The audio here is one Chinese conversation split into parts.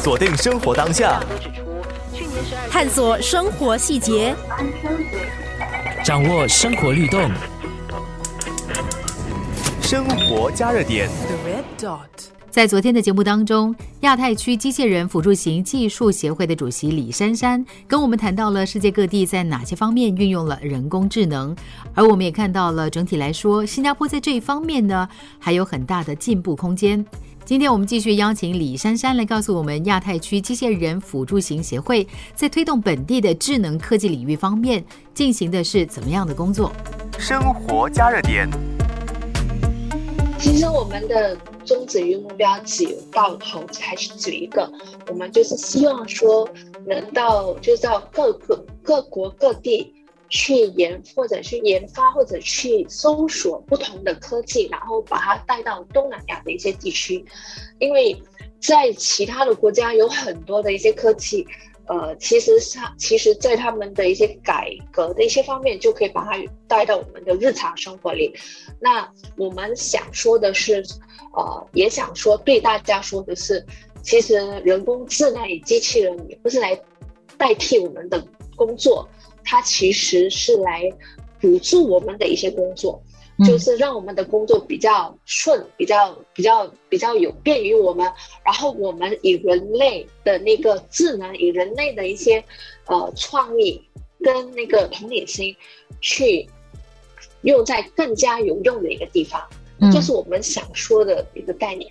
锁定生活当下，探索生活细节，掌握生活律动。生活加热点。在昨天的节目当中，亚太区机械人辅助型技术协会的主席李珊珊跟我们谈到了世界各地在哪些方面运用了人工智能，而我们也看到了整体来说，新加坡在这一方面呢还有很大的进步空间。今天我们继续邀请李珊珊来告诉我们，亚太区机械人辅助型协会在推动本地的智能科技领域方面进行的是怎么样的工作。生活加热点。其实我们的宗旨与目标只有到头还是只一个，我们就是希望说能到就是到各个各国各地去研或者去研发或者去搜索不同的科技，然后把它带到东南亚的一些地区，因为在其他的国家有很多的一些科技。呃，其实它其实，在他们的一些改革的一些方面，就可以把它带到我们的日常生活里。那我们想说的是，呃，也想说对大家说的是，其实人工智能与机器人也不是来代替我们的工作，它其实是来辅助我们的一些工作。就是让我们的工作比较顺，比较比较比较有便于我们，然后我们以人类的那个智能，以人类的一些呃创意跟那个同理心，去用在更加有用的一个地方，这是我们想说的一个概念。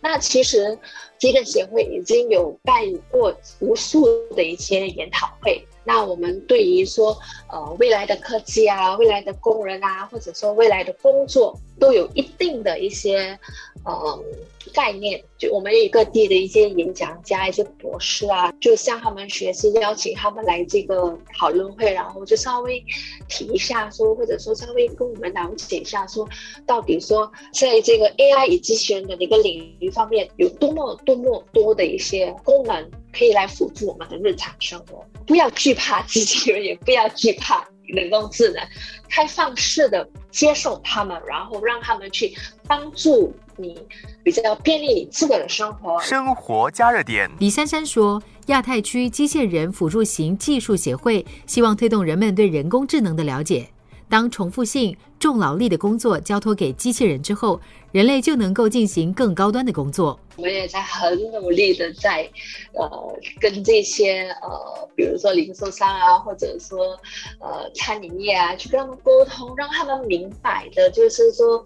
那其实这个协会已经有办过无数的一些研讨会。那我们对于说，呃，未来的科技啊，未来的工人啊，或者说未来的工作，都有一定的一些，呃。概念就我们有各地的一些演讲家、一些博士啊，就向他们学习，邀请他们来这个讨论会，然后就稍微提一下说，或者说稍微跟我们了解一下说，到底说在这个 AI 与机器人的一个领域方面，有多么多么多的一些功能可以来辅助我们的日常生活。不要惧怕机器人，也不要惧怕人工智能，开放式的接受他们，然后让他们去帮助。你比较便利你自个的生活。生活加热点。李珊珊说，亚太区机械人辅助型技术协会希望推动人们对人工智能的了解。当重复性、重劳力的工作交托给机器人之后，人类就能够进行更高端的工作。我们也在很努力的在，呃，跟这些呃，比如说零售商啊，或者说呃餐饮业啊，去跟他们沟通，让他们明白的，就是说。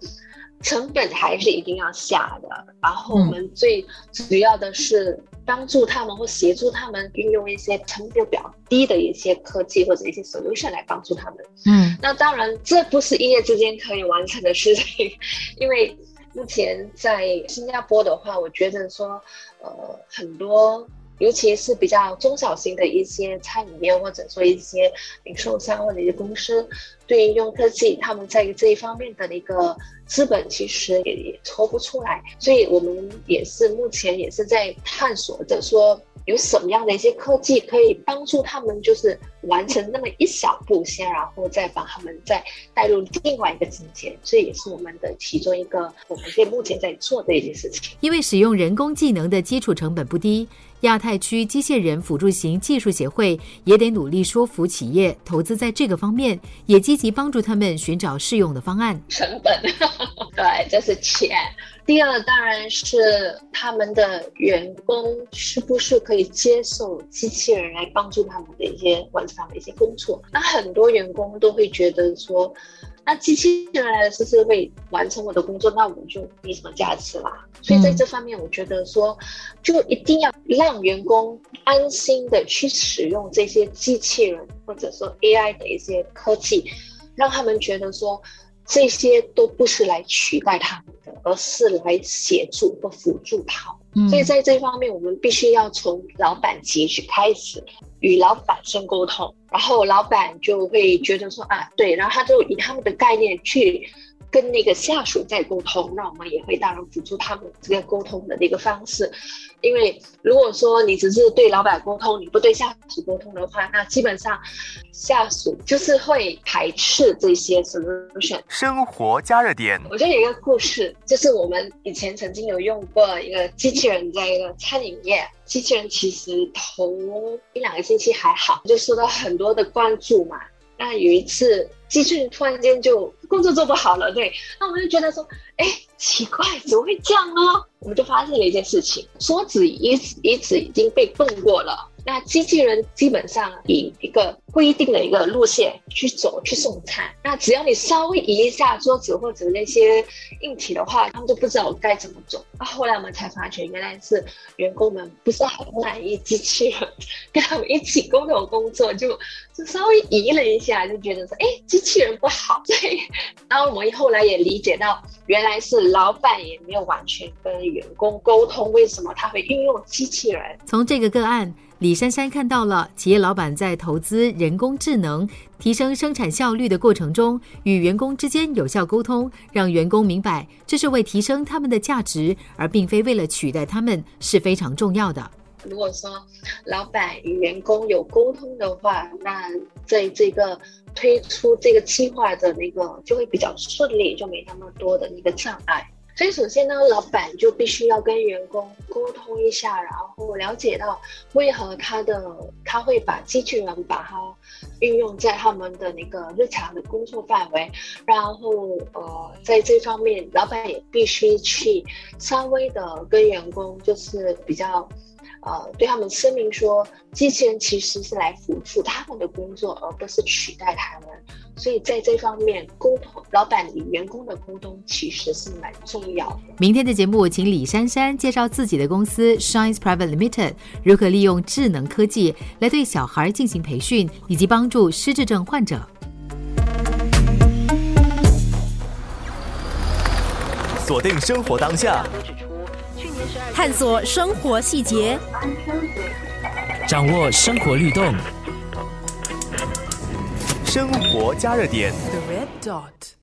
成本还是一定要下的，然后我们最主要的是帮助他们或协助他们运用一些成本比较低的一些科技或者一些 solution 来帮助他们。嗯，那当然这不是一夜之间可以完成的事情，因为目前在新加坡的话，我觉得说，呃，很多。尤其是比较中小型的一些餐饮业，或者说一些零售商或者一些公司，对于用科技，他们在这一方面的一个资本其实也也抽不出来，所以我们也是目前也是在探索着说。有什么样的一些科技可以帮助他们，就是完成那么一小步先，然后再把他们再带入另外一个境界，这也是我们的其中一个我们现目前在做的一件事情。因为使用人工技能的基础成本不低，亚太区机械人辅助型技术协会也得努力说服企业投资在这个方面，也积极帮助他们寻找适用的方案。成本，对，这是钱。第二，当然是他们的员工是不是可以接受机器人来帮助他们的一些完成的一些工作？那很多员工都会觉得说，那机器人来了是不是会完成我的工作？那我就没什么价值啦。所以在这方面，我觉得说，就一定要让员工安心的去使用这些机器人或者说 AI 的一些科技，让他们觉得说。这些都不是来取代他们的，而是来协助或辅助他。所以在这方面，我们必须要从老板级去开始，与老板先沟通，然后老板就会觉得说啊，对，然后他就以他们的概念去跟那个下属在沟通，那我们也会当然辅助他们这个沟通的那个方式。因为如果说你只是对老板沟通，你不对下属沟通的话，那基本上下属就是会排斥这些 solution。生活加热点，我觉得有一个故事，就是我们以前曾经有用过一个机器人在一个餐饮业，机器人其实头一两个星期还好，就受到很多的关注嘛。那有一次，机器人突然间就工作做不好了，对，那我们就觉得说，哎，奇怪，怎么会这样呢？我们就发现了一件事情，梭子椅子椅子已经被动过了。那机器人基本上以一个规定的一个路线去走去送餐，那只要你稍微移一下桌子或者那些硬体的话，他们就不知道该怎么走。那后来我们才发觉，原来是员工们不是很满意机器人跟他们一起共同工作，就就稍微移了一下，就觉得说，哎，机器人不好。所以，然后我们后来也理解到，原来是老板也没有完全跟员工沟通，为什么他会运用机器人。从这个个案。李珊珊看到了企业老板在投资人工智能、提升生产效率的过程中，与员工之间有效沟通，让员工明白这是为提升他们的价值，而并非为了取代他们，是非常重要的。如果说老板与员工有沟通的话，那在这个推出这个计划的那个就会比较顺利，就没那么多的一个障碍。所以首先呢，老板就必须要跟员工沟通一下，然后了解到为何他的他会把机器人把它运用在他们的那个日常的工作范围，然后呃在这方面，老板也必须去稍微的跟员工就是比较。呃，对他们声明说，机器人其实是来辅助他们的工作，而不是取代他们。所以在这方面，沟通老板与员工的沟通其实是蛮重要的。明天的节目，请李珊珊介绍自己的公司 Shines Private Limited 如何利用智能科技来对小孩进行培训，以及帮助失智症患者。锁定生活当下。探索生活细节，掌握生活律动，生活加热点。The red dot.